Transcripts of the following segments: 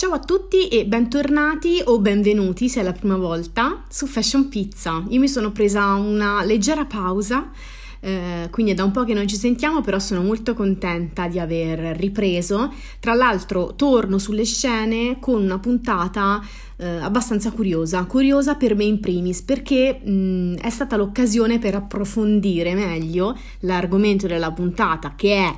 Ciao a tutti e bentornati o benvenuti se è la prima volta su Fashion Pizza. Io mi sono presa una leggera pausa, eh, quindi è da un po' che non ci sentiamo, però sono molto contenta di aver ripreso. Tra l'altro torno sulle scene con una puntata eh, abbastanza curiosa, curiosa per me in primis perché mh, è stata l'occasione per approfondire meglio l'argomento della puntata che è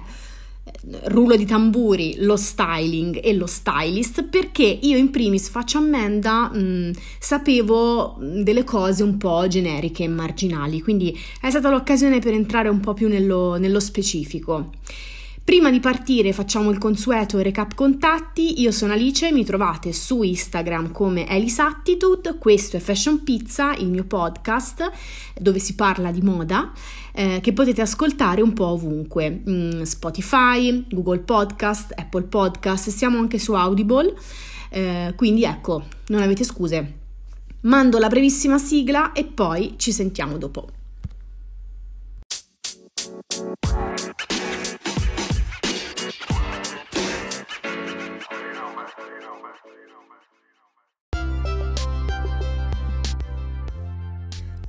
rullo di tamburi, lo styling e lo stylist, perché io in primis faccio ammenda, mh, sapevo delle cose un po' generiche e marginali, quindi è stata l'occasione per entrare un po' più nello, nello specifico. Prima di partire facciamo il consueto recap contatti, io sono Alice, mi trovate su Instagram come Elisattitude, questo è Fashion Pizza, il mio podcast dove si parla di moda eh, che potete ascoltare un po' ovunque, mm, Spotify, Google Podcast, Apple Podcast, siamo anche su Audible, eh, quindi ecco, non avete scuse. Mando la brevissima sigla e poi ci sentiamo dopo.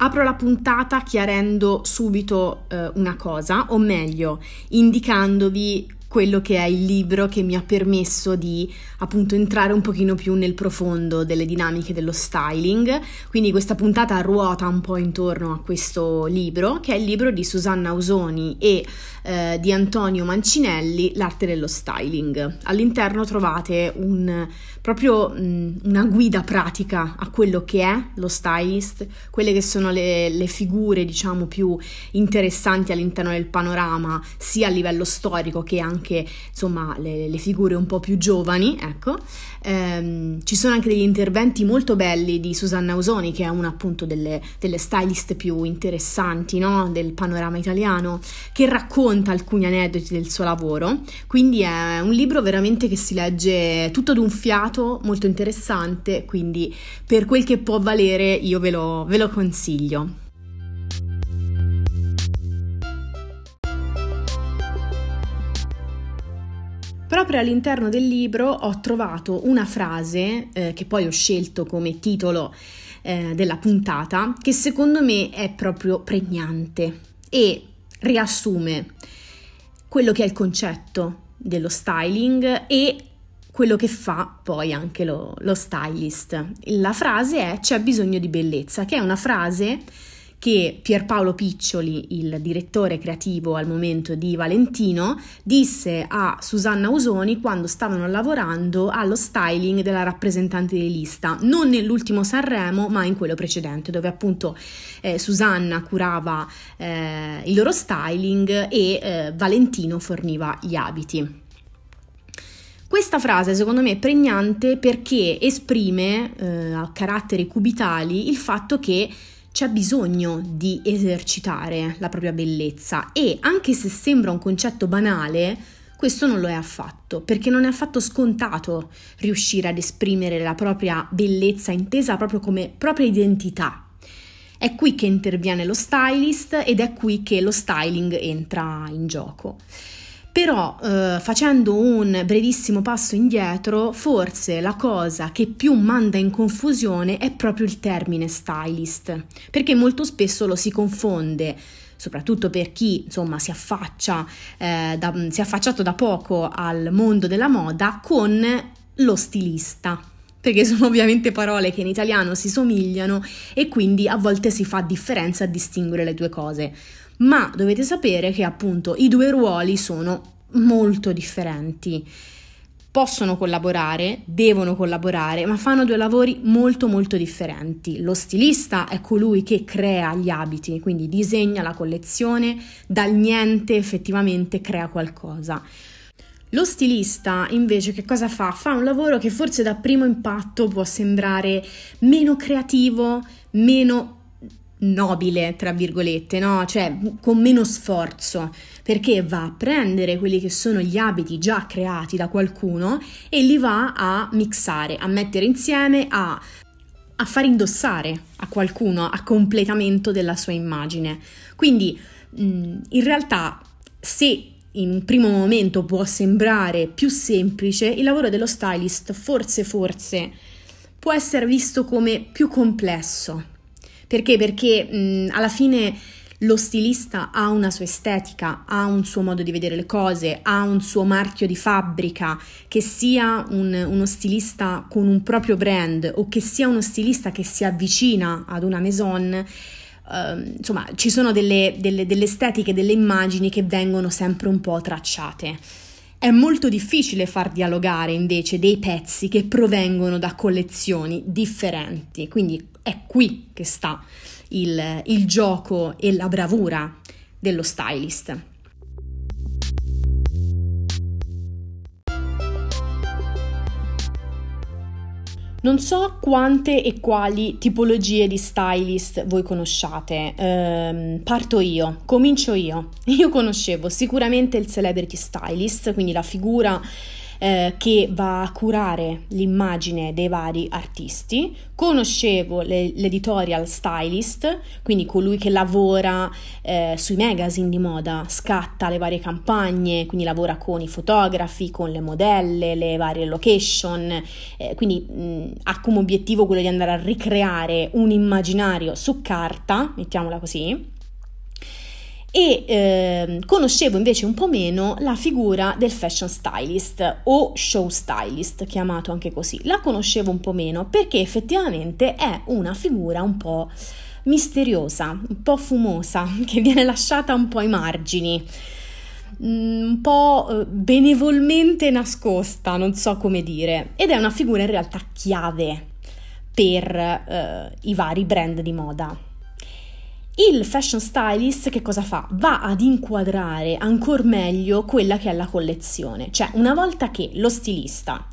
Apro la puntata chiarendo subito eh, una cosa, o meglio, indicandovi quello che è il libro che mi ha permesso di appunto entrare un pochino più nel profondo delle dinamiche dello styling. Quindi questa puntata ruota un po' intorno a questo libro, che è il libro di Susanna Ausoni e eh, di Antonio Mancinelli, L'arte dello styling. All'interno trovate un, proprio mh, una guida pratica a quello che è lo stylist, quelle che sono le, le figure diciamo più interessanti all'interno del panorama, sia a livello storico che anche anche insomma le, le figure un po' più giovani, ecco. Ehm, ci sono anche degli interventi molto belli di Susanna Ausoni, che è una appunto delle, delle stylist più interessanti no? del panorama italiano, che racconta alcuni aneddoti del suo lavoro. Quindi è un libro veramente che si legge tutto d'un fiato, molto interessante, quindi per quel che può valere io ve lo, ve lo consiglio. Proprio all'interno del libro ho trovato una frase eh, che poi ho scelto come titolo eh, della puntata che secondo me è proprio pregnante e riassume quello che è il concetto dello styling e quello che fa poi anche lo, lo stylist. La frase è c'è bisogno di bellezza, che è una frase che Pierpaolo Piccioli, il direttore creativo al momento di Valentino, disse a Susanna Usoni quando stavano lavorando allo styling della rappresentante di lista, non nell'ultimo Sanremo, ma in quello precedente, dove appunto eh, Susanna curava eh, il loro styling e eh, Valentino forniva gli abiti. Questa frase secondo me è pregnante perché esprime eh, a caratteri cubitali il fatto che c'è bisogno di esercitare la propria bellezza e anche se sembra un concetto banale, questo non lo è affatto, perché non è affatto scontato riuscire ad esprimere la propria bellezza intesa proprio come propria identità. È qui che interviene lo stylist ed è qui che lo styling entra in gioco. Però eh, facendo un brevissimo passo indietro, forse la cosa che più manda in confusione è proprio il termine stylist, perché molto spesso lo si confonde soprattutto per chi insomma si affaccia, eh, da, si è affacciato da poco al mondo della moda con lo stilista perché sono ovviamente parole che in italiano si somigliano e quindi a volte si fa differenza a distinguere le due cose ma dovete sapere che appunto i due ruoli sono molto differenti. Possono collaborare, devono collaborare, ma fanno due lavori molto molto differenti. Lo stilista è colui che crea gli abiti, quindi disegna la collezione, dal niente effettivamente crea qualcosa. Lo stilista invece che cosa fa? Fa un lavoro che forse da primo impatto può sembrare meno creativo, meno nobile, tra virgolette, no? Cioè con meno sforzo, perché va a prendere quelli che sono gli abiti già creati da qualcuno e li va a mixare, a mettere insieme, a, a far indossare a qualcuno a completamento della sua immagine. Quindi in realtà se in un primo momento può sembrare più semplice, il lavoro dello stylist forse forse può essere visto come più complesso. Perché? Perché mh, alla fine lo stilista ha una sua estetica, ha un suo modo di vedere le cose, ha un suo marchio di fabbrica, che sia un, uno stilista con un proprio brand o che sia uno stilista che si avvicina ad una maison. Uh, insomma, ci sono delle, delle, delle estetiche, delle immagini che vengono sempre un po' tracciate. È molto difficile far dialogare invece dei pezzi che provengono da collezioni differenti, quindi è qui che sta il, il gioco e la bravura dello stylist. Non so quante e quali tipologie di stylist voi conosciate. Ehm, parto io, comincio io. Io conoscevo sicuramente il celebrity stylist, quindi la figura eh, che va a curare l'immagine dei vari artisti. Conoscevo le, l'editorial stylist, quindi colui che lavora eh, sui magazine di moda, scatta le varie campagne, quindi lavora con i fotografi, con le modelle, le varie location, eh, quindi mh, ha come obiettivo quello di andare a ricreare un immaginario su carta, mettiamola così e eh, conoscevo invece un po' meno la figura del fashion stylist o show stylist, chiamato anche così. La conoscevo un po' meno perché effettivamente è una figura un po' misteriosa, un po' fumosa, che viene lasciata un po' ai margini mm, un po' eh, benevolmente nascosta, non so come dire, ed è una figura in realtà chiave per eh, i vari brand di moda. Il fashion stylist che cosa fa? Va ad inquadrare ancora meglio quella che è la collezione, cioè una volta che lo stilista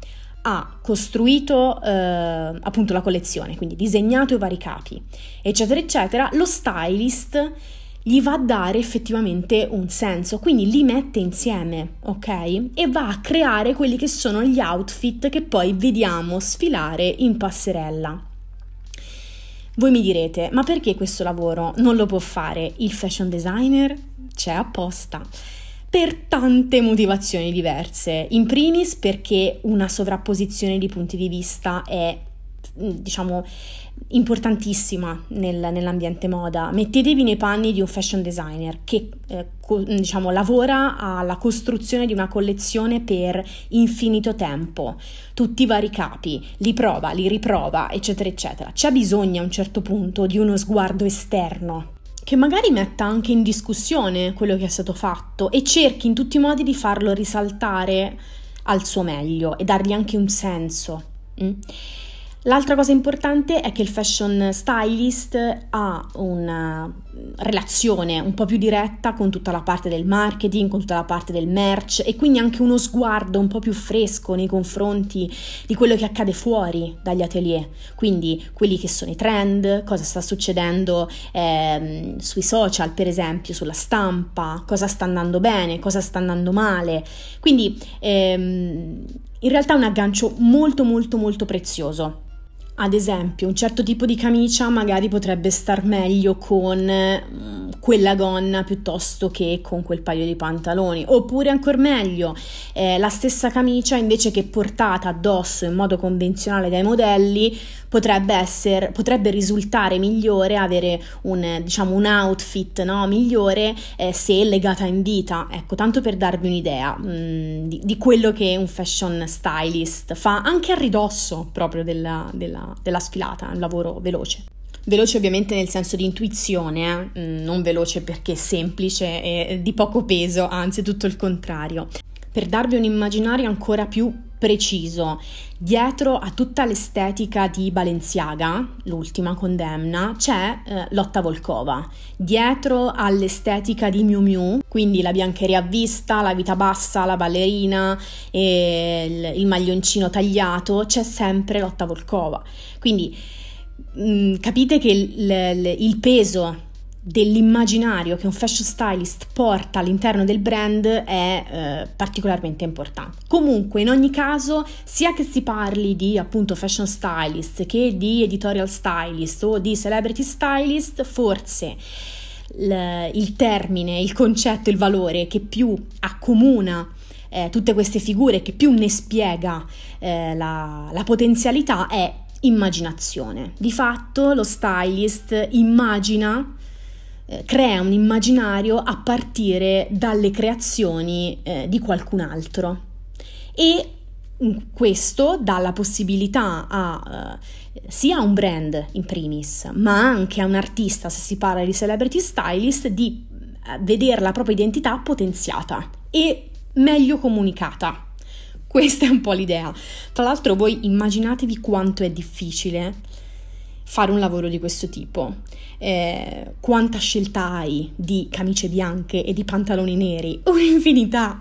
ha costruito eh, appunto la collezione, quindi disegnato i vari capi, eccetera, eccetera, lo stylist gli va a dare effettivamente un senso, quindi li mette insieme, ok? E va a creare quelli che sono gli outfit che poi vediamo sfilare in passerella. Voi mi direte, ma perché questo lavoro non lo può fare il fashion designer? C'è apposta. Per tante motivazioni diverse. In primis perché una sovrapposizione di punti di vista è diciamo importantissima nel, nell'ambiente moda. Mettetevi nei panni di un fashion designer che eh, co- diciamo, lavora alla costruzione di una collezione per infinito tempo, tutti i vari capi, li prova, li riprova, eccetera, eccetera. C'è bisogno a un certo punto di uno sguardo esterno che magari metta anche in discussione quello che è stato fatto e cerchi in tutti i modi di farlo risaltare al suo meglio e dargli anche un senso. Mm? L'altra cosa importante è che il fashion stylist ha una relazione un po' più diretta con tutta la parte del marketing, con tutta la parte del merch e quindi anche uno sguardo un po' più fresco nei confronti di quello che accade fuori dagli atelier, quindi quelli che sono i trend, cosa sta succedendo eh, sui social per esempio, sulla stampa, cosa sta andando bene, cosa sta andando male, quindi ehm, in realtà è un aggancio molto molto molto prezioso ad esempio, un certo tipo di camicia magari potrebbe star meglio con mm, quella gonna piuttosto che con quel paio di pantaloni, oppure ancora meglio, eh, la stessa camicia invece che portata addosso in modo convenzionale dai modelli potrebbe, essere, potrebbe risultare migliore, avere un, diciamo, un outfit no, migliore eh, se legata in vita. Ecco, tanto per darvi un'idea mh, mm, di, di, quello che un fashion stylist fa anche a ridosso proprio della, della della sfilata, un lavoro veloce. Veloce ovviamente nel senso di intuizione, eh? Mm, non veloce perché semplice e di poco peso, anzi tutto il contrario. Per darvi un immaginario ancora più preciso, dietro a tutta l'estetica di Balenciaga, l'ultima condemna, c'è eh, Lotta Volkova. Dietro all'estetica di Miu Miu, quindi la biancheria a vista, la vita bassa, la ballerina e il, il maglioncino tagliato, c'è sempre Lotta Volkova. Quindi mh, mm, capite che il, il, il peso dell'immaginario che un fashion stylist porta all'interno del brand è eh, particolarmente importante. Comunque, in ogni caso, sia che si parli di appunto fashion stylist che di editorial stylist o di celebrity stylist, forse l- il termine, il concetto, il valore che più accomuna eh, tutte queste figure, che più ne spiega eh, la, la potenzialità è immaginazione. Di fatto lo stylist immagina eh, crea un immaginario a partire dalle creazioni eh, di qualcun altro e questo dà la possibilità a uh, sia a un brand in primis, ma anche a un artista, se si parla di celebrity stylist, di uh, vedere la propria identità potenziata e meglio comunicata. Questa è un po' l'idea. Tra l'altro voi immaginatevi quanto è difficile fare un lavoro di questo tipo. Eh, quanta scelta hai di camicie bianche e di pantaloni neri? Un'infinità.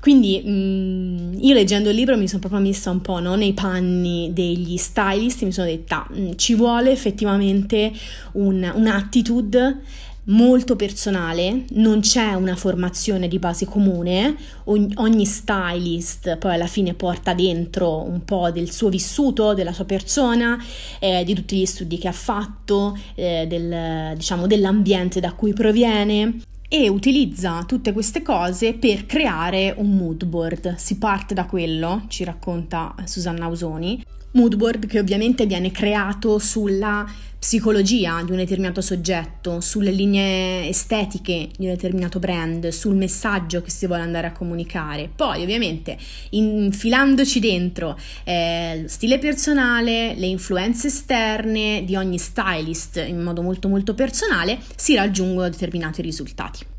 Quindi mh, mm, io leggendo il libro mi sono proprio messa un po' no, nei panni degli stylist e mi sono detta mh, mm, ci vuole effettivamente un, un'attitude molto personale, non c'è una formazione di base comune, ogni, ogni, stylist poi alla fine porta dentro un po' del suo vissuto, della sua persona, eh, di tutti gli studi che ha fatto, eh, del, diciamo, dell'ambiente da cui proviene e utilizza tutte queste cose per creare un mood board. Si parte da quello, ci racconta Susanna Ausoni, moodboard che ovviamente viene creato sulla psicologia di un determinato soggetto, sulle linee estetiche di un determinato brand, sul messaggio che si vuole andare a comunicare. Poi ovviamente infilandoci dentro eh, lo stile personale, le influenze esterne di ogni stylist in modo molto molto personale, si raggiungono determinati risultati.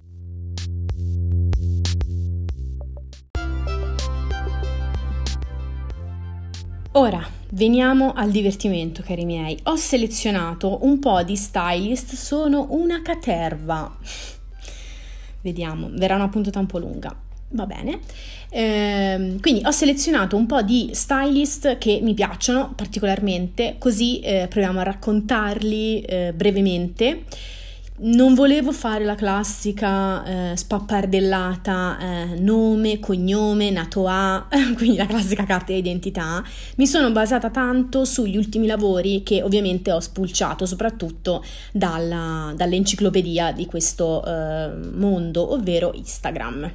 Ora, veniamo al divertimento, cari miei. Ho selezionato un po' di stylist, sono una caterva. Vediamo, verrà una puntata un po' lunga. Va bene. Ehm, quindi ho selezionato un po' di stylist che mi piacciono particolarmente, così eh, proviamo a raccontarli eh, brevemente non volevo fare la classica eh, spappardellata eh, nome, cognome, nato a, quindi la classica carta di identità. Mi sono basata tanto sugli ultimi lavori che ovviamente ho spulciato soprattutto dalla, dall'enciclopedia di questo eh, mondo, ovvero Instagram.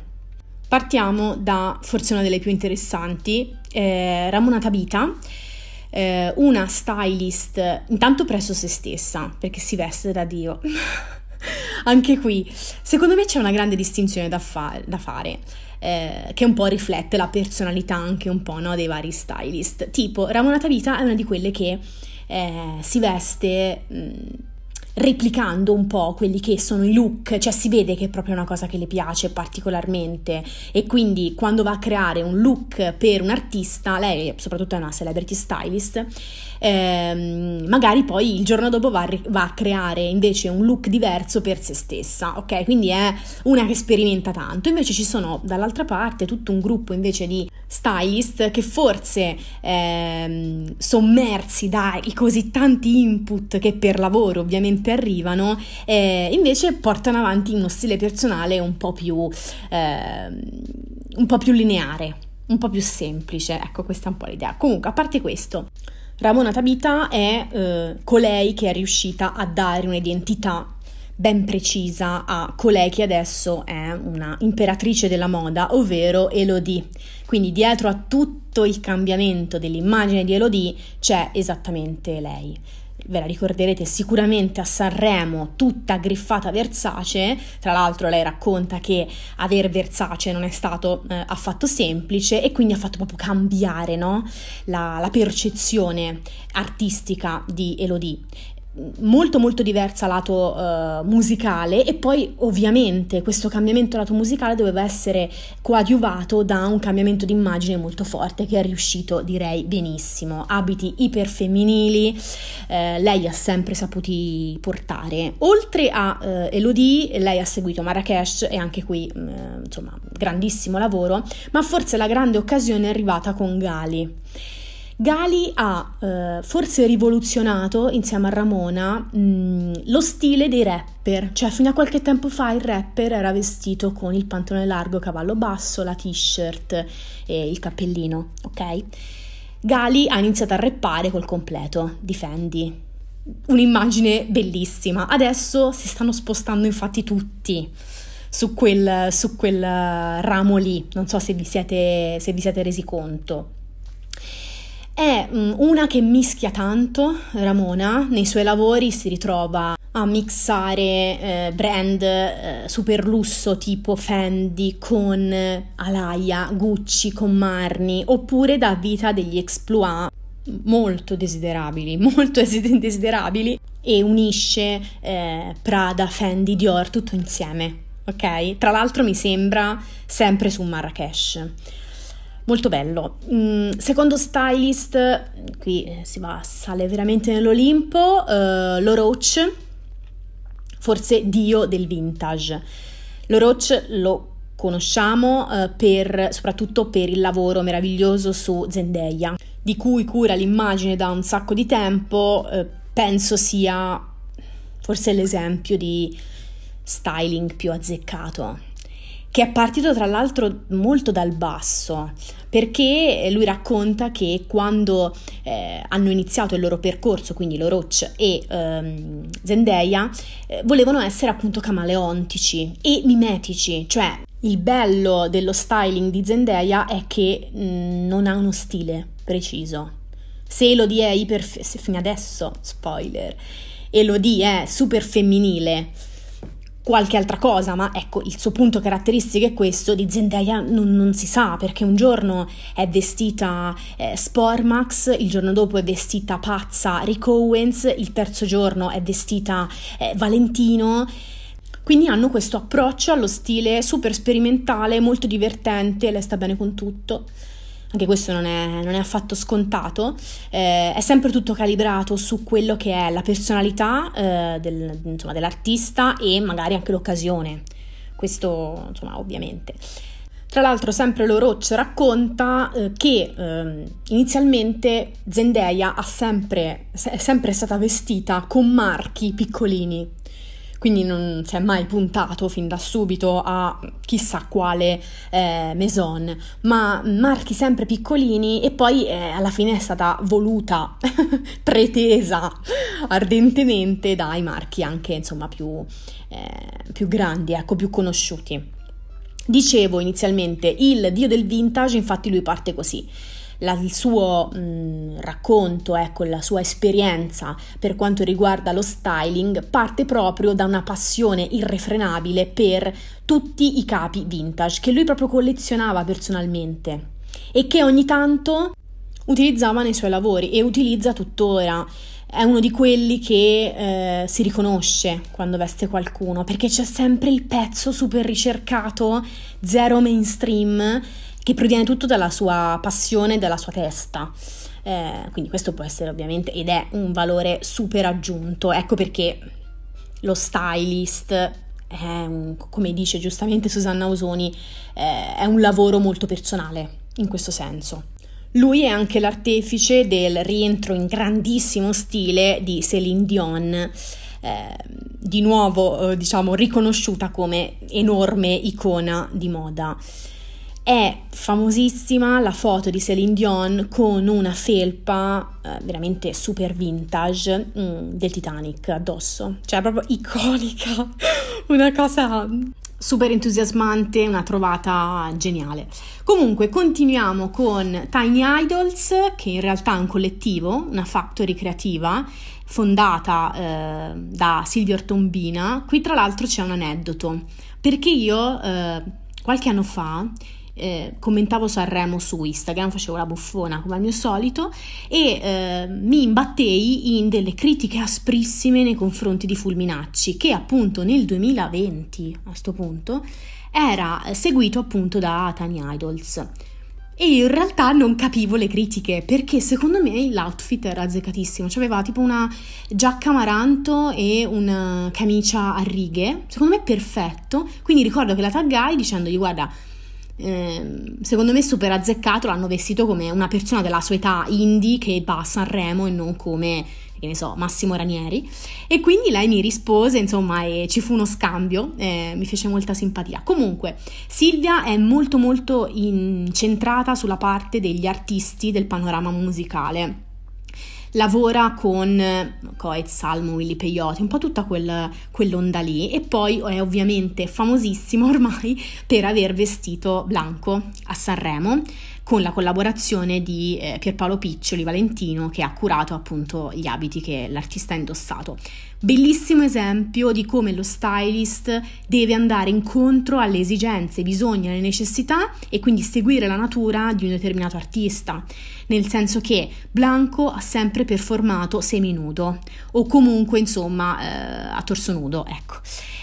Partiamo da forse una delle più interessanti, eh, Ramona Tabita eh, una stylist intanto presso se stessa, perché si veste da Dio. Anche qui, secondo me c'è una grande distinzione da, fa- da fare. Eh, che un po' riflette la personalità anche un po' no, dei vari stylist. Tipo, Ramona Tavita è una di quelle che eh, si veste mh, replicando un po' quelli che sono i look, cioè si vede che è proprio una cosa che le piace particolarmente. E quindi quando va a creare un look per un artista, lei soprattutto è una celebrity stylist, ehm, magari poi il giorno dopo va a, va a, creare invece un look diverso per se stessa, ok? Quindi è una che sperimenta tanto. Invece ci sono dall'altra parte tutto un gruppo invece di stylist che forse ehm, sommersi dai così tanti input che per lavoro ovviamente arrivano, eh, invece portano avanti uno stile personale un po' più, eh, un po' più lineare, un po' più semplice. Ecco, questa è un po' l'idea. Comunque, a parte questo, Ramona Tabita è eh, colei che è riuscita a dare un'identità ben precisa a colei che adesso è una imperatrice della moda, ovvero Elodie. Quindi dietro a tutto il cambiamento dell'immagine di Elodie c'è esattamente lei ve la ricorderete sicuramente a Sanremo, tutta griffata Versace. Tra l'altro, lei racconta che aver Versace non è stato eh, affatto semplice e quindi ha fatto proprio cambiare no? la, la percezione artistica di Elodie molto molto diversa lato uh, musicale. E poi ovviamente questo cambiamento lato musicale doveva essere coadiuvato da un cambiamento di immagine molto forte che è riuscito direi benissimo. Abiti iperfemminili eh, lei ha sempre saputi portare. Oltre a eh, Elodie lei ha seguito Marrakesh e anche qui eh, insomma grandissimo lavoro ma forse la grande occasione è arrivata con Gali Gali ha eh, forse rivoluzionato insieme a Ramona mh, mm, lo stile dei rapper, cioè fino a qualche tempo fa il rapper era vestito con il pantalone largo cavallo basso, la t-shirt e il cappellino, ok? Gali ha iniziato a rappare col completo, difendi. un'immagine bellissima. Adesso si stanno spostando infatti tutti su quel, su quel ramo lì, non so se vi siete, se vi siete resi conto. È mm, una che mischia tanto, Ramona, nei suoi lavori si ritrova a mixare eh, brand eh, super lusso tipo Fendi con Alaya, Gucci con Marni, oppure dà vita a degli exploit molto desiderabili, molto desiderabili e unisce eh, Prada, Fendi, Dior tutto insieme, ok? Tra l'altro mi sembra sempre su Marrakesh. Molto bello. Mm, secondo stylist, qui eh, si va, sale veramente nell'Olimpo, uh, Lo Roach, forse dio del vintage. Lo Roach lo conosciamo uh, per, soprattutto per il lavoro meraviglioso su Zendaya di cui cura l'immagine da un sacco di tempo, eh, penso sia forse l'esempio di styling più azzeccato, che è partito tra l'altro molto dal basso, perché lui racconta che quando eh, hanno iniziato il loro percorso, quindi lo Roach e ehm, Zendaya, eh, volevano essere appunto camaleontici e mimetici, cioè il bello dello styling di Zendaya è che mh, mm, non ha uno stile preciso. Se Elodie è iper... fino adesso, spoiler, Elodie è super femminile, qualche altra cosa, ma ecco, il suo punto caratteristico è questo, di Zendaya non, non si sa, perché un giorno è vestita eh, Spormax, il giorno dopo è vestita pazza Rick Owens, il terzo giorno è vestita eh, Valentino, quindi hanno questo approccio allo stile super sperimentale, molto divertente, lei sta bene con tutto. Anche questo non è, non è affatto scontato, eh, è sempre tutto calibrato su quello che è la personalità eh, del, insomma, dell'artista e magari anche l'occasione. Questo, insomma, ovviamente. Tra l'altro, sempre lo Roach racconta eh, che eh, inizialmente Zendaya sempre, è sempre stata vestita con marchi piccolini, quindi non si è mai puntato fin da subito a chissà quale eh, maison, ma marchi sempre piccolini e poi eh, alla fine è stata voluta, pretesa ardentemente dai marchi anche insomma più, eh, più grandi, ecco, più conosciuti. Dicevo inizialmente, il dio del vintage, infatti lui parte così la, il suo mh, mm, racconto, ecco, la sua esperienza per quanto riguarda lo styling parte proprio da una passione irrefrenabile per tutti i capi vintage che lui proprio collezionava personalmente e che ogni tanto utilizzava nei suoi lavori e utilizza tuttora. È uno di quelli che eh, si riconosce quando veste qualcuno perché c'è sempre il pezzo super ricercato, zero mainstream che proviene tutto dalla sua passione, dalla sua testa. Eh, quindi questo può essere ovviamente ed è un valore super aggiunto. Ecco perché lo stylist è un, come dice giustamente Susanna Ausoni, eh, è un lavoro molto personale in questo senso. Lui è anche l'artefice del rientro in grandissimo stile di Céline Dion, eh, di nuovo eh, diciamo riconosciuta come enorme icona di moda. È famosissima la foto di Celine Dion con una felpa eh, veramente super vintage mm, del Titanic addosso, cioè proprio iconica, una cosa super entusiasmante, una trovata geniale. Comunque continuiamo con Tiny Idols, che in realtà è un collettivo, una factory creativa fondata eh, da Silvio Ortombina. Qui tra l'altro c'è un aneddoto, perché io eh, qualche anno fa eh, commentavo Sanremo su Instagram, facevo la buffona come al mio solito e eh, mi imbattei in delle critiche asprissime nei confronti di Fulminacci che appunto nel 2020 a questo punto era seguito appunto da Tiny Idols. E io in realtà non capivo le critiche perché secondo me l'outfit era azzeccatissimo. Cioè aveva tipo una giacca amaranto e una camicia a righe, secondo me perfetto. Quindi ricordo che la taggai dicendogli guarda eh, secondo me super azzeccato, l'hanno vestito come una persona della sua età indie che va a Sanremo e non come, che ne so, Massimo Ranieri. E quindi lei mi rispose, insomma, e ci fu uno scambio, eh, mi fece molta simpatia. Comunque, Silvia è molto molto incentrata sulla parte degli artisti del panorama musicale lavora con Coet, Salmo, Willy Peyote, un po' tutta quel, quell'onda lì e poi è ovviamente famosissimo ormai per aver vestito Blanco a Sanremo con la collaborazione di eh, Pierpaolo Piccioli Valentino che ha curato appunto gli abiti che l'artista ha indossato. Bellissimo esempio di come lo stylist deve andare incontro alle esigenze, ai bisogni, alle necessità e quindi seguire la natura di un determinato artista, nel senso che Blanco ha sempre performato seminudo o comunque insomma eh, a torso nudo, ecco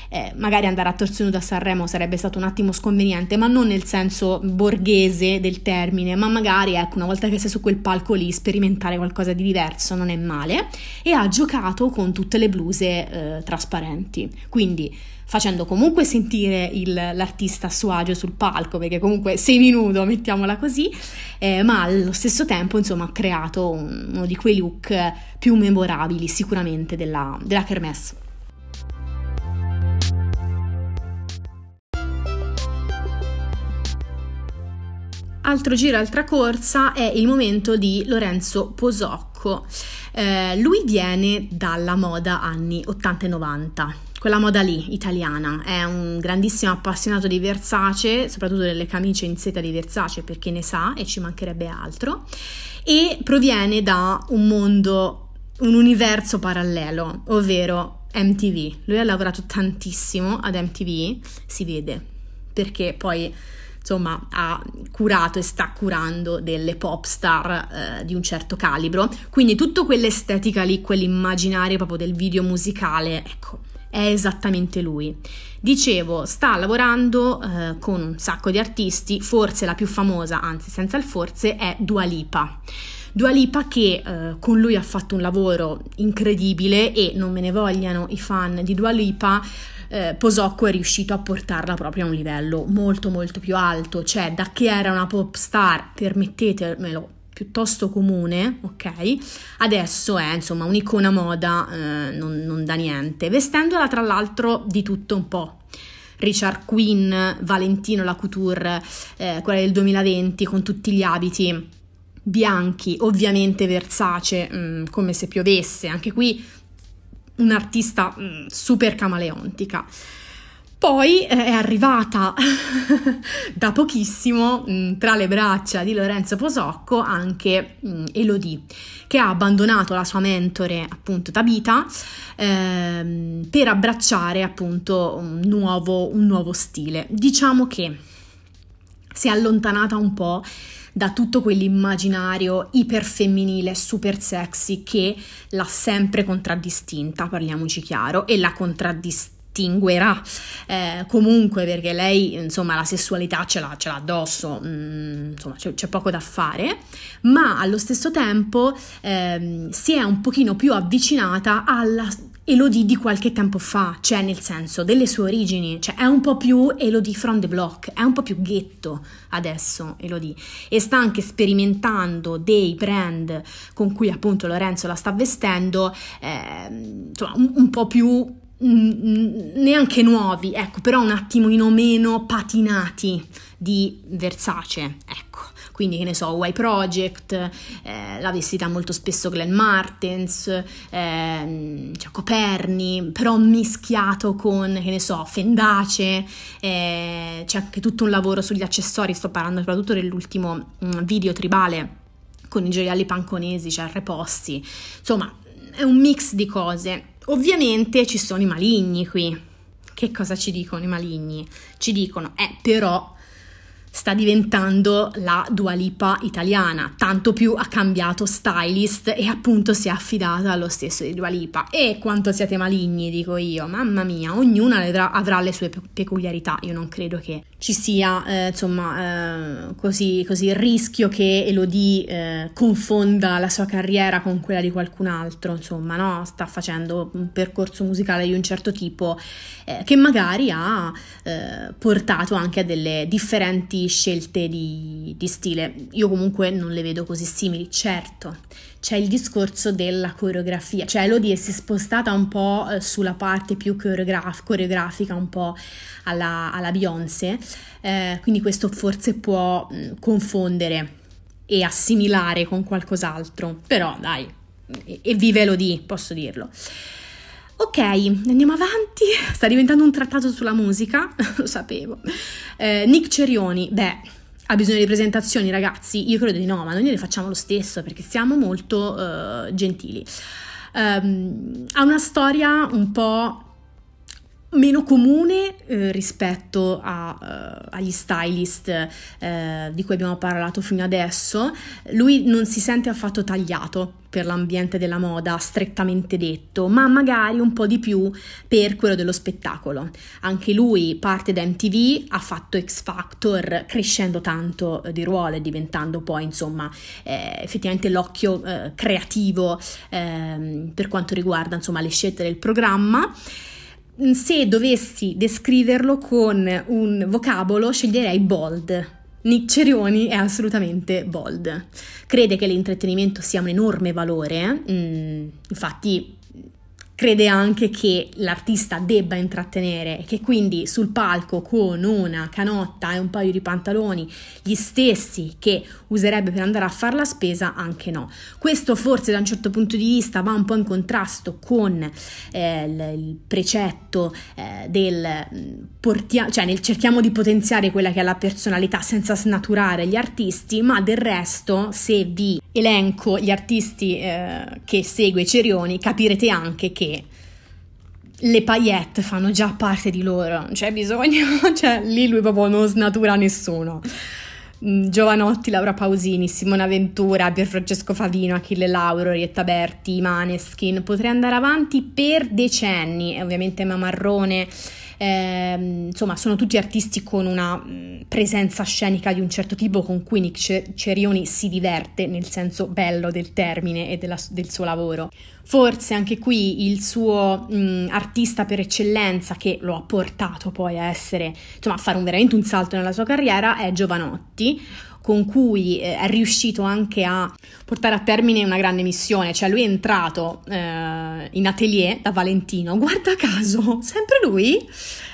eh, magari andare a torso nudo a Sanremo sarebbe stato un attimo sconveniente, ma non nel senso borghese del termine, ma magari ecco, una volta che sei su quel palco lì, sperimentare qualcosa di diverso non è male. E ha giocato con tutte le bluse eh, trasparenti. Quindi facendo comunque sentire il, l'artista a suo agio sul palco, perché comunque sei nudo, mettiamola così, eh, ma allo stesso tempo insomma ha creato uno di quei look più memorabili sicuramente della, della Kermesse. Altro giro, altra corsa è il momento di Lorenzo Posocco. Eh, lui viene dalla moda anni 80 e 90, quella moda lì, italiana. È un grandissimo appassionato di Versace, soprattutto delle camicie in seta di Versace perché ne sa e ci mancherebbe altro. E proviene da un mondo, un universo parallelo, ovvero MTV. Lui ha lavorato tantissimo ad MTV, si vede, perché poi insomma ha curato e sta curando delle pop star eh, di un certo calibro, quindi tutta quell'estetica lì, quell'immaginario proprio del video musicale, ecco, è esattamente lui. Dicevo, sta lavorando eh, con un sacco di artisti, forse la più famosa, anzi senza il forse, è Dua Lipa. Dua Lipa che eh, con lui ha fatto un lavoro incredibile e non me ne vogliano i fan di Dua Lipa, eh, Posocco è riuscito a portarla proprio a un livello molto molto più alto, cioè da che era una pop star, permettetemelo, piuttosto comune, ok? Adesso è insomma un'icona moda, eh, non, non da niente, vestendola tra l'altro di tutto un po'. Richard Quinn, Valentino la couture, eh, quella del 2020 con tutti gli abiti bianchi, ovviamente Versace, mh, mm, come se piovesse, anche qui un'artista mh, mm, super camaleontica. Poi eh, è arrivata da pochissimo mm, tra le braccia di Lorenzo Posocco anche mm, Elodie, che ha abbandonato la sua mentore, appunto Tabita, ehm, per abbracciare appunto un nuovo, un nuovo stile. Diciamo che si è allontanata un po' da tutto quell'immaginario iperfemminile, super sexy che l'ha sempre contraddistinta, parliamoci chiaro, e la contraddistinguerà eh, comunque perché lei insomma la sessualità ce l'ha, ce l'ha addosso mm, insomma c'è, c'è, poco da fare ma allo stesso tempo eh, si è un pochino più avvicinata alla Elodie di qualche tempo fa, cioè nel senso delle sue origini, cioè è un po' più Elodie from the block, è un po' più ghetto adesso Elodie e sta anche sperimentando dei brand con cui appunto Lorenzo la sta vestendo, eh, insomma un, un po' più neanche nuovi, ecco, però un attimino meno patinati di Versace, ecco quindi che ne so, Y Project, eh, la vestita molto spesso Glenn Martens, eh, cioè Coperni, però mischiato con, che ne so, Fendace, eh, c'è anche tutto un lavoro sugli accessori, sto parlando soprattutto dell'ultimo mh, mm, video tribale con i gioielli panconesi, cioè reposti, insomma è un mix di cose. Ovviamente ci sono i maligni qui. Che cosa ci dicono i maligni? Ci dicono, eh però sta diventando la Dua Lipa italiana, tanto più ha cambiato stylist e appunto si è affidata allo stesso di Dua Lipa. E quanto siete maligni, dico io, mamma mia, ognuna avrà le sue peculiarità, io non credo che ci sia eh, insomma eh, così, così, il rischio che Elodie eh, confonda la sua carriera con quella di qualcun altro, insomma, no? sta facendo un percorso musicale di un certo tipo eh, che magari ha eh, portato anche a delle differenti scelte di, di stile. Io comunque non le vedo così simili, certo c'è il discorso della coreografia, cioè Elodie si è spostata un po' eh, sulla parte più coreograf- coreografica, un po' alla, alla Beyoncé, eh, quindi questo forse può mh, confondere e assimilare con qualcos'altro, però dai, e, vive lo di, posso dirlo. Ok, andiamo avanti. Sta diventando un trattato sulla musica, lo sapevo. Eh, Nick Cerioni, beh, ha bisogno di presentazioni, ragazzi? Io credo di no, ma noi le facciamo lo stesso perché siamo molto uh, gentili. Um, ha una storia un po' meno comune eh, rispetto a, uh, agli stylist eh, di cui abbiamo parlato fino adesso. Lui non si sente affatto tagliato per l'ambiente della moda, strettamente detto, ma magari un po' di più per quello dello spettacolo. Anche lui parte da MTV, ha fatto X Factor crescendo tanto di ruolo e diventando poi insomma eh, effettivamente l'occhio eh, creativo ehm, per quanto riguarda insomma le scelte del programma se dovessi descriverlo con un vocabolo, sceglierei bold. Nick Cerioni è assolutamente bold. Crede che l'intrattenimento sia un enorme valore, mm, infatti crede anche che l'artista debba intrattenere e che quindi sul palco con una canotta e un paio di pantaloni gli stessi che userebbe per andare a fare la spesa anche no. Questo forse da un certo punto di vista va un po' in contrasto con eh, il, precetto eh, del mm, portia- cioè nel cerchiamo di potenziare quella che è la personalità senza snaturare gli artisti, ma del resto se vi elenco gli artisti eh, che segue Cerioni capirete anche che le paillette fanno già parte di loro, non c'è bisogno, cioè lì lui proprio non snatura nessuno. Mm, Giovanotti, Laura Pausini, Simona Ventura, Pierfrancesco Favino, Achille Lauro, Rietta Berti, Maneskin, potrei andare avanti per decenni, ovviamente Mamarrone, eh, insomma sono tutti artisti con una mm, presenza scenica di un certo tipo con cui Nick Cerioni si diverte nel senso bello del termine e della, del suo lavoro. Forse anche qui il suo mh, mm, artista per eccellenza che lo ha portato poi a essere, insomma, a fare un, veramente un salto nella sua carriera è Giovanotti, con cui eh, è riuscito anche a portare a termine una grande missione, cioè lui è entrato eh, in atelier da Valentino, guarda caso, sempre lui,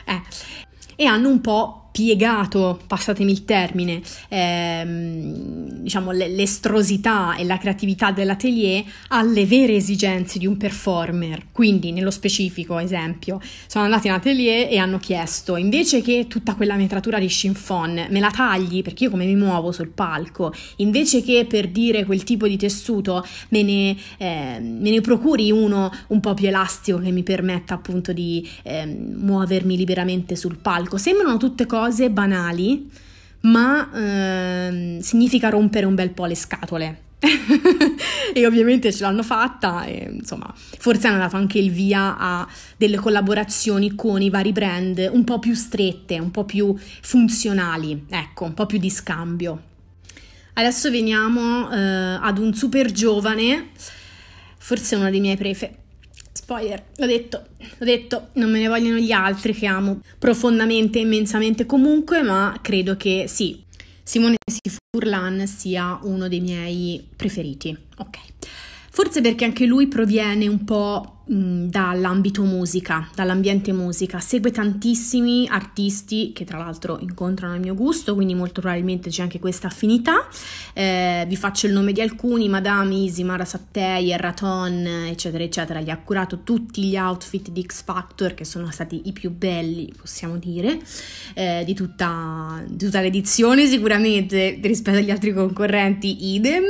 eh, e hanno un po' piegato, passatemi il termine, ehm, diciamo l'estrosità e la creatività dell'atelier alle vere esigenze di un performer. Quindi, nello specifico, esempio, sono andati in atelier e hanno chiesto invece che tutta quella metratura di chiffon me la tagli perché io come mi muovo sul palco, invece che per dire quel tipo di tessuto me ne, eh, me ne procuri uno un po' più elastico che mi permetta appunto di eh, muovermi liberamente sul palco. Sembrano tutte cose cose banali, ma ehm, significa rompere un bel po' le scatole. e ovviamente ce l'hanno fatta e insomma forse hanno dato anche il via a delle collaborazioni con i vari brand un po' più strette, un po' più funzionali, ecco, un po' più di scambio. Adesso veniamo eh, ad un super giovane, forse uno dei miei preferiti Spoiler, l'ho detto, l'ho detto, non me ne vogliono gli altri che amo profondamente, immensamente comunque, ma credo che sì, Simone Sifurlan sia uno dei miei preferiti. Ok. Forse perché anche lui proviene un po' dall'ambito musica, dall'ambiente musica, segue tantissimi artisti che tra l'altro incontrano il mio gusto, quindi molto probabilmente c'è anche questa affinità. Eh, vi faccio il nome di alcuni, Madame Easy, Mara Sattei, Erraton, eccetera, eccetera. Gli ha curato tutti gli outfit di X Factor che sono stati i più belli, possiamo dire, eh, di, tutta, di tutta l'edizione, sicuramente rispetto agli altri concorrenti, idem.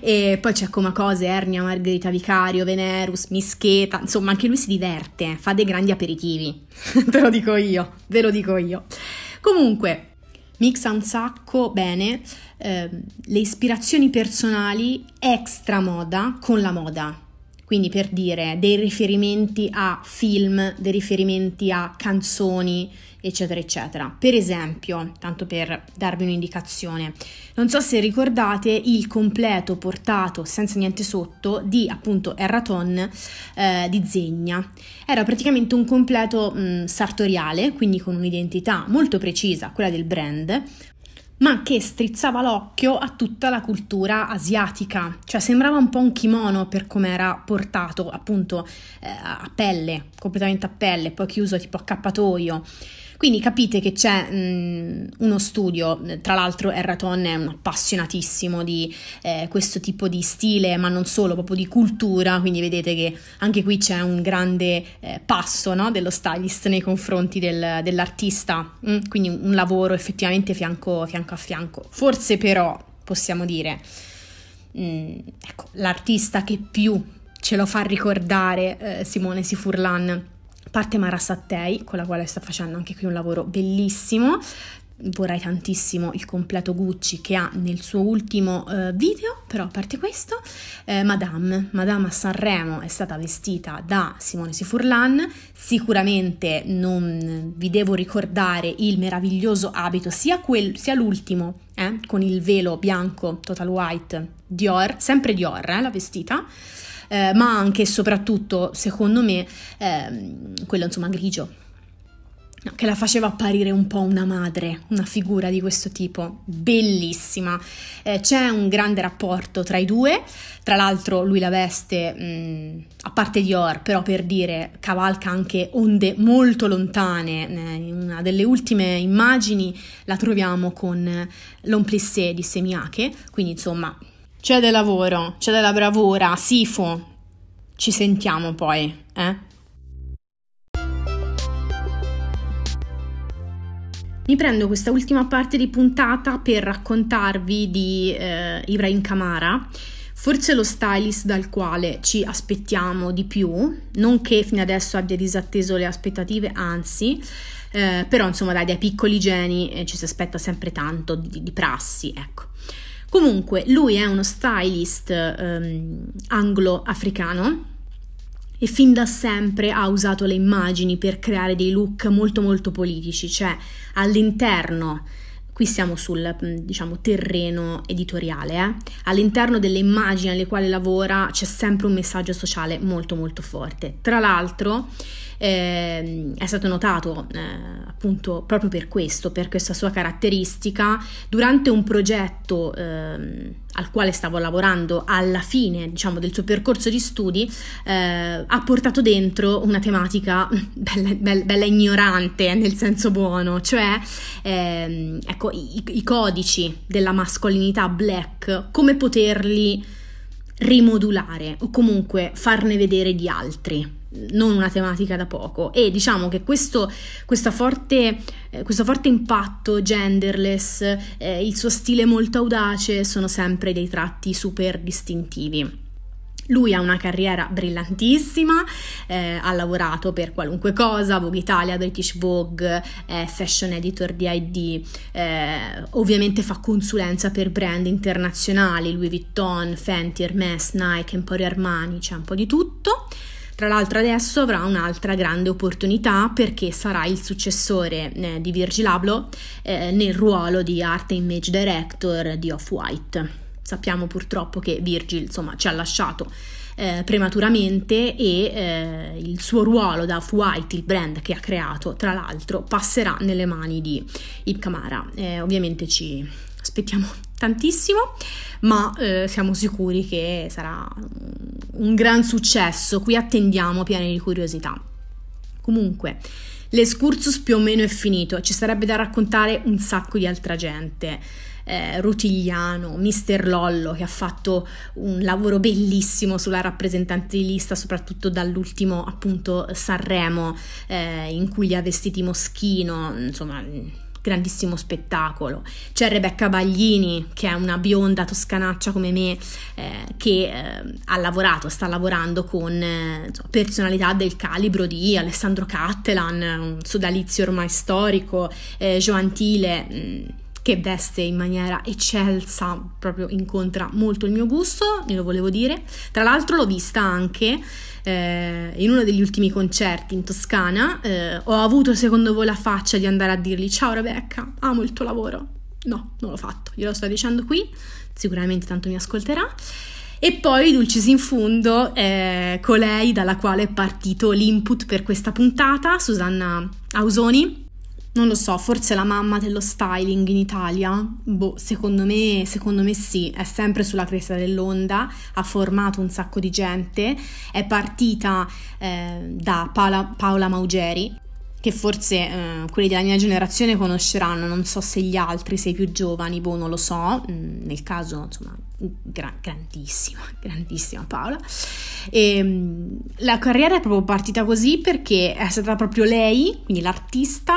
E poi c'è come cose Ernia Margherita Vicario, Venerus, Mischeta, insomma anche lui si diverte, fa dei grandi aperitivi, te lo dico io, ve lo dico io. Comunque, mixa un sacco bene eh, le ispirazioni personali extra moda con la moda. Quindi per dire dei riferimenti a film, dei riferimenti a canzoni, eccetera, eccetera. Per esempio, tanto per darvi un'indicazione, non so se ricordate il completo portato senza niente sotto di appunto Erraton eh, di Zegna. Era praticamente un completo mh, sartoriale, quindi con un'identità molto precisa, quella del brand, ma che strizzava l'occhio a tutta la cultura asiatica, cioè sembrava un po' un kimono per come era portato, appunto eh, a pelle, completamente a pelle, poi chiuso tipo accappatoio Quindi capite che c'è mh, uno studio, tra l'altro Erraton è un appassionatissimo di eh, questo tipo di stile, ma non solo, proprio di cultura, quindi vedete che anche qui c'è un grande eh, passo no, dello stylist nei confronti del, dell'artista, mm? quindi un, lavoro effettivamente fianco, fianco, a fianco. Forse però possiamo dire, mm, ecco, l'artista che più ce lo fa ricordare eh, Simone Sifurlan parte Mara Sattei, con la quale sta facendo anche qui un lavoro bellissimo. Vorrei tantissimo il completo Gucci che ha nel suo ultimo eh, video, però a parte questo, eh, Madame, Madame a Sanremo è stata vestita da Simone Sifurlan, sicuramente non vi devo ricordare il meraviglioso abito, sia, quel, sia l'ultimo, eh, con il velo bianco, total white, Dior, sempre Dior, eh, la vestita, eh, ma anche e soprattutto, secondo me, eh, quello insomma grigio. che la faceva apparire un po' una madre, una figura di questo tipo, bellissima. Eh, c'è un grande rapporto tra i due, tra l'altro lui la veste, mh, mm, a parte Dior, però per dire, cavalca anche onde molto lontane. Eh, in una delle ultime immagini la troviamo con l'Omplissé di Semiache, quindi insomma c'è del lavoro, c'è della bravura, Sifo. Ci sentiamo poi, eh? Mi prendo questa ultima parte di puntata per raccontarvi di eh, Ibrahim Kamara, forse lo stylist dal quale ci aspettiamo di più, non che fino adesso abbia disatteso le aspettative, anzi, eh, però insomma dai, dai piccoli geni eh, ci si aspetta sempre tanto di, di prassi, ecco. Comunque, lui è uno stylist um, anglo-africano e fin da sempre ha usato le immagini per creare dei look molto molto politici, cioè all'interno qui siamo sul diciamo, terreno editoriale, eh? all'interno delle immagini alle quali lavora c'è sempre un messaggio sociale molto molto forte. Tra l'altro eh, è stato notato eh, appunto proprio per questo, per questa sua caratteristica, durante un progetto eh, al quale stavo lavorando alla fine diciamo, del suo percorso di studi, eh, ha portato dentro una tematica bella, bella, bella, ignorante nel senso buono, cioè ehm, ecco, i, i codici della mascolinità black, come poterli rimodulare o comunque farne vedere di altri non una tematica da poco e diciamo che questo, forte, eh, questo forte, impatto genderless, eh, il suo stile molto audace sono sempre dei tratti super distintivi. Lui ha una carriera brillantissima, eh, ha lavorato per qualunque cosa, Vogue Italia, British Vogue, eh, fashion editor di ID, eh, ovviamente fa consulenza per brand internazionali, Louis Vuitton, Fenty, Hermes, Nike, Emporio Armani, c'è un po' di tutto. Tra l'altro adesso avrà un'altra grande opportunità perché sarà il successore eh, di Virgil Abloh eh, nel ruolo di Art Image Director di Off-White. Sappiamo purtroppo che Virgil insomma ci ha lasciato eh, prematuramente e eh, il suo ruolo da Off-White, il brand che ha creato, tra l'altro, passerà nelle mani di Ib Kamara. Eh, ovviamente ci aspettiamo tantissimo, ma eh, siamo sicuri che sarà un gran successo. Qui attendiamo pieni di curiosità. Comunque, l'escursus più o meno è finito, ci sarebbe da raccontare un sacco di altra gente. Eh, Rutigliano, Mister Lollo che ha fatto un lavoro bellissimo sulla rappresentante di lista, soprattutto dall'ultimo appunto Sanremo eh, in cui li ha vestiti Moschino, insomma grandissimo spettacolo. C'è Rebecca Baglini, che è una bionda toscanaccia come me, eh, che eh, ha lavorato, sta lavorando con eh, personalità del calibro di Alessandro Cattelan, un sodalizio ormai storico, eh, Joantile. Mh, mm, che veste in maniera eccelsa, proprio incontra molto il mio gusto, glielo volevo dire. Tra l'altro l'ho vista anche eh, in uno degli ultimi concerti in Toscana, eh, ho avuto secondo voi la faccia di andare a dirgli ciao Rebecca, amo il tuo lavoro. No, non l'ho fatto, glielo sto dicendo qui, sicuramente tanto mi ascolterà. E poi, dulcis in fundo, eh, colei dalla quale è partito l'input per questa puntata, Susanna Ausoni, non lo so, forse la mamma dello styling in Italia? Boh, secondo me, secondo me sì, è sempre sulla cresta dell'onda, ha formato un sacco di gente, è partita eh, da Paola, Paola Maugeri, che forse eh, quelli della mia generazione conosceranno, non so se gli altri, se i più giovani, boh, non lo so, mm, nel caso, insomma, gra- grandissima, grandissima Paola. E, ehm, la carriera è proprio partita così perché è stata proprio lei, quindi l'artista,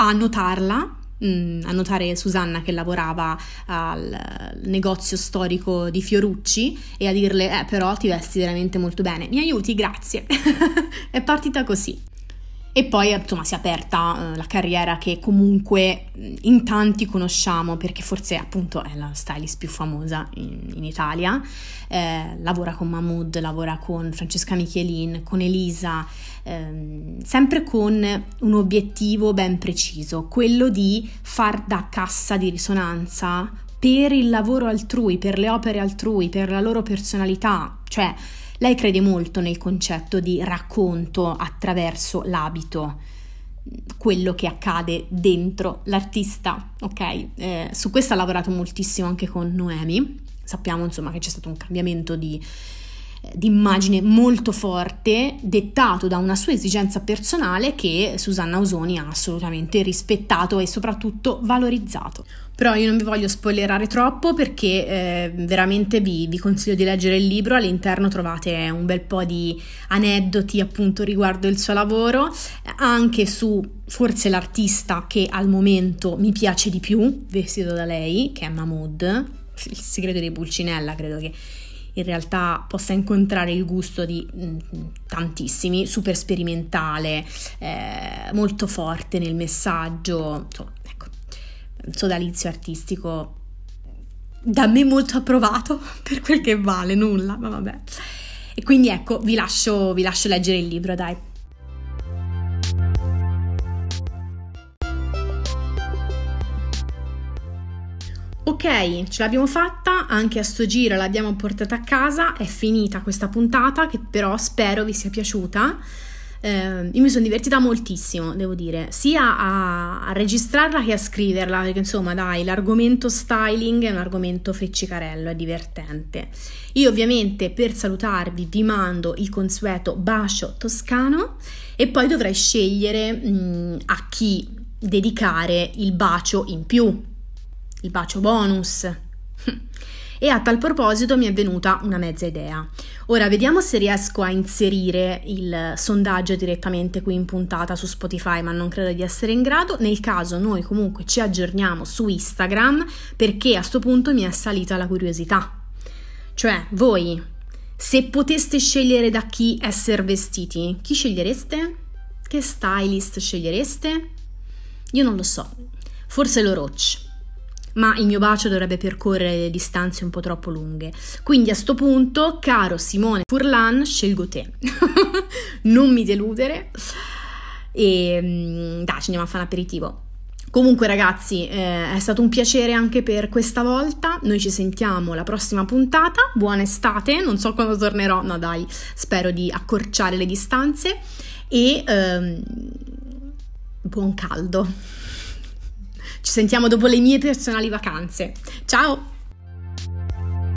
a notarla Mm, a notare Susanna che lavorava al negozio storico di Fiorucci e a dirle eh, però ti vesti veramente molto bene mi aiuti grazie. È partita così e poi insomma si è aperta eh, la carriera che comunque mm, in tanti conosciamo perché forse appunto è la stylist più famosa in, in Italia. Eh, lavora con Mahmood, lavora con Francesca Michelin, con Elisa, ehm, sempre con un obiettivo ben preciso, quello di far da cassa di risonanza per il lavoro altrui, per le opere altrui, per la loro personalità, cioè lei crede molto nel concetto di racconto attraverso l'abito, quello che accade dentro l'artista, ok? Eh, su questo ha lavorato moltissimo anche con Noemi. Sappiamo insomma che c'è stato un cambiamento di, eh, di immagine molto forte, dettato da una sua esigenza personale che Susanna Ausoni ha assolutamente rispettato e soprattutto valorizzato. Però io non vi voglio spoilerare troppo perché eh, veramente vi, vi, consiglio di leggere il libro, all'interno trovate un bel po' di aneddoti appunto riguardo il suo lavoro, anche su forse l'artista che al momento mi piace di più, vestito da lei, che è Mahmood, il segreto di Pulcinella, credo che in realtà possa incontrare il gusto di mm, tantissimi, super sperimentale, eh, molto forte nel messaggio, insomma, sodalizio artistico da me molto approvato per quel che vale, nulla, ma vabbè. E quindi ecco, vi lascio, vi lascio leggere il libro, dai. Ok, ce l'abbiamo fatta, anche a sto giro l'abbiamo portata a casa, è finita questa puntata che però spero vi sia piaciuta eh, io mi sono divertita moltissimo, devo dire, sia a, a, registrarla che a scriverla, perché insomma, dai, l'argomento styling è un argomento freccicarello, è divertente. Io ovviamente per salutarvi vi mando il consueto bacio toscano e poi dovrei scegliere mh, mm, a chi dedicare il bacio in più, il bacio bonus. e a tal proposito mi è venuta una mezza idea. Ora vediamo se riesco a inserire il sondaggio direttamente qui in puntata su Spotify, ma non credo di essere in grado. Nel caso noi comunque ci aggiorniamo su Instagram perché a questo punto mi è salita la curiosità. Cioè, voi se poteste scegliere da chi essere vestiti, chi scegliereste? Che stylist scegliereste? Io non lo so. Forse lo Roach ma il mio bacio dovrebbe percorrere distanze un po' troppo lunghe. Quindi a sto punto, caro Simone Furlan, scelgo te. non mi deludere. E mm, dai, ci andiamo a fare un aperitivo. Comunque ragazzi, eh, è stato un piacere anche per questa volta. Noi ci sentiamo la prossima puntata. Buona estate, non so quando tornerò, no dai, spero di accorciare le distanze e ehm, buon caldo. Ci sentiamo dopo le mie personali vacanze. Ciao!